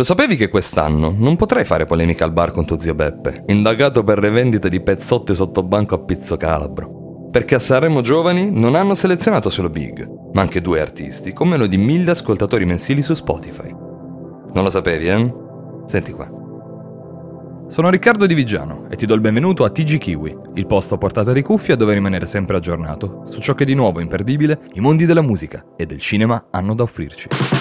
Lo sapevi che quest'anno non potrai fare polemica al bar con tuo zio Beppe, indagato per le vendite di pezzotti sotto banco a Pizzo Calabro? Perché a Sanremo Giovani non hanno selezionato solo Big, ma anche due artisti con meno di mille ascoltatori mensili su Spotify. Non lo sapevi, eh? Senti qua. Sono Riccardo Di Vigiano e ti do il benvenuto a TG Kiwi, il posto a portata di cuffia dove rimanere sempre aggiornato su ciò che di nuovo imperdibile i mondi della musica e del cinema hanno da offrirci.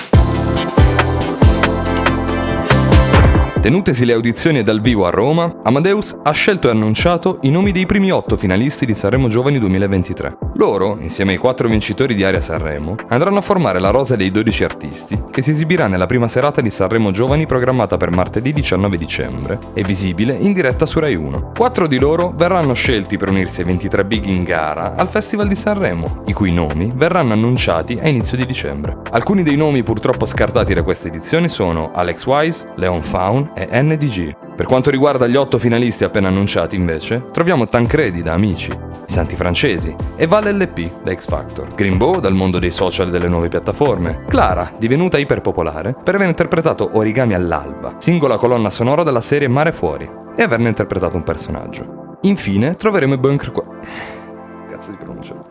Tenutesi le audizioni dal vivo a Roma, Amadeus ha scelto e annunciato i nomi dei primi otto finalisti di Sanremo Giovani 2023. Loro, insieme ai quattro vincitori di Aria Sanremo, andranno a formare la rosa dei 12 artisti, che si esibirà nella prima serata di Sanremo Giovani programmata per martedì 19 dicembre e visibile in diretta su Rai 1. Quattro di loro verranno scelti per unirsi ai 23 big in gara al Festival di Sanremo, i cui nomi verranno annunciati a inizio di dicembre. Alcuni dei nomi purtroppo scartati da questa edizione sono Alex Wise, Leon Faun e NDG. Per quanto riguarda gli otto finalisti appena annunciati, invece, troviamo Tancredi da Amici, i Santi Francesi e Valle LP da X Factor, Grimbo dal mondo dei social e delle nuove piattaforme, Clara, divenuta iperpopolare per aver interpretato Origami all'alba, singola colonna sonora della serie Mare Fuori, e averne interpretato un personaggio. Infine troveremo i Bunker... Qu- Cazzo di pronuncia.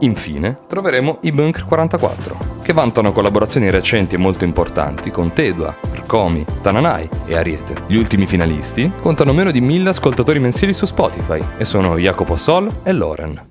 Infine troveremo i Bunker 44, che vantano collaborazioni recenti e molto importanti con Tedua, Rcomi, Tananai e Ariete. Gli ultimi finalisti contano meno di 1000 ascoltatori mensili su Spotify e sono Jacopo Sol e Loren.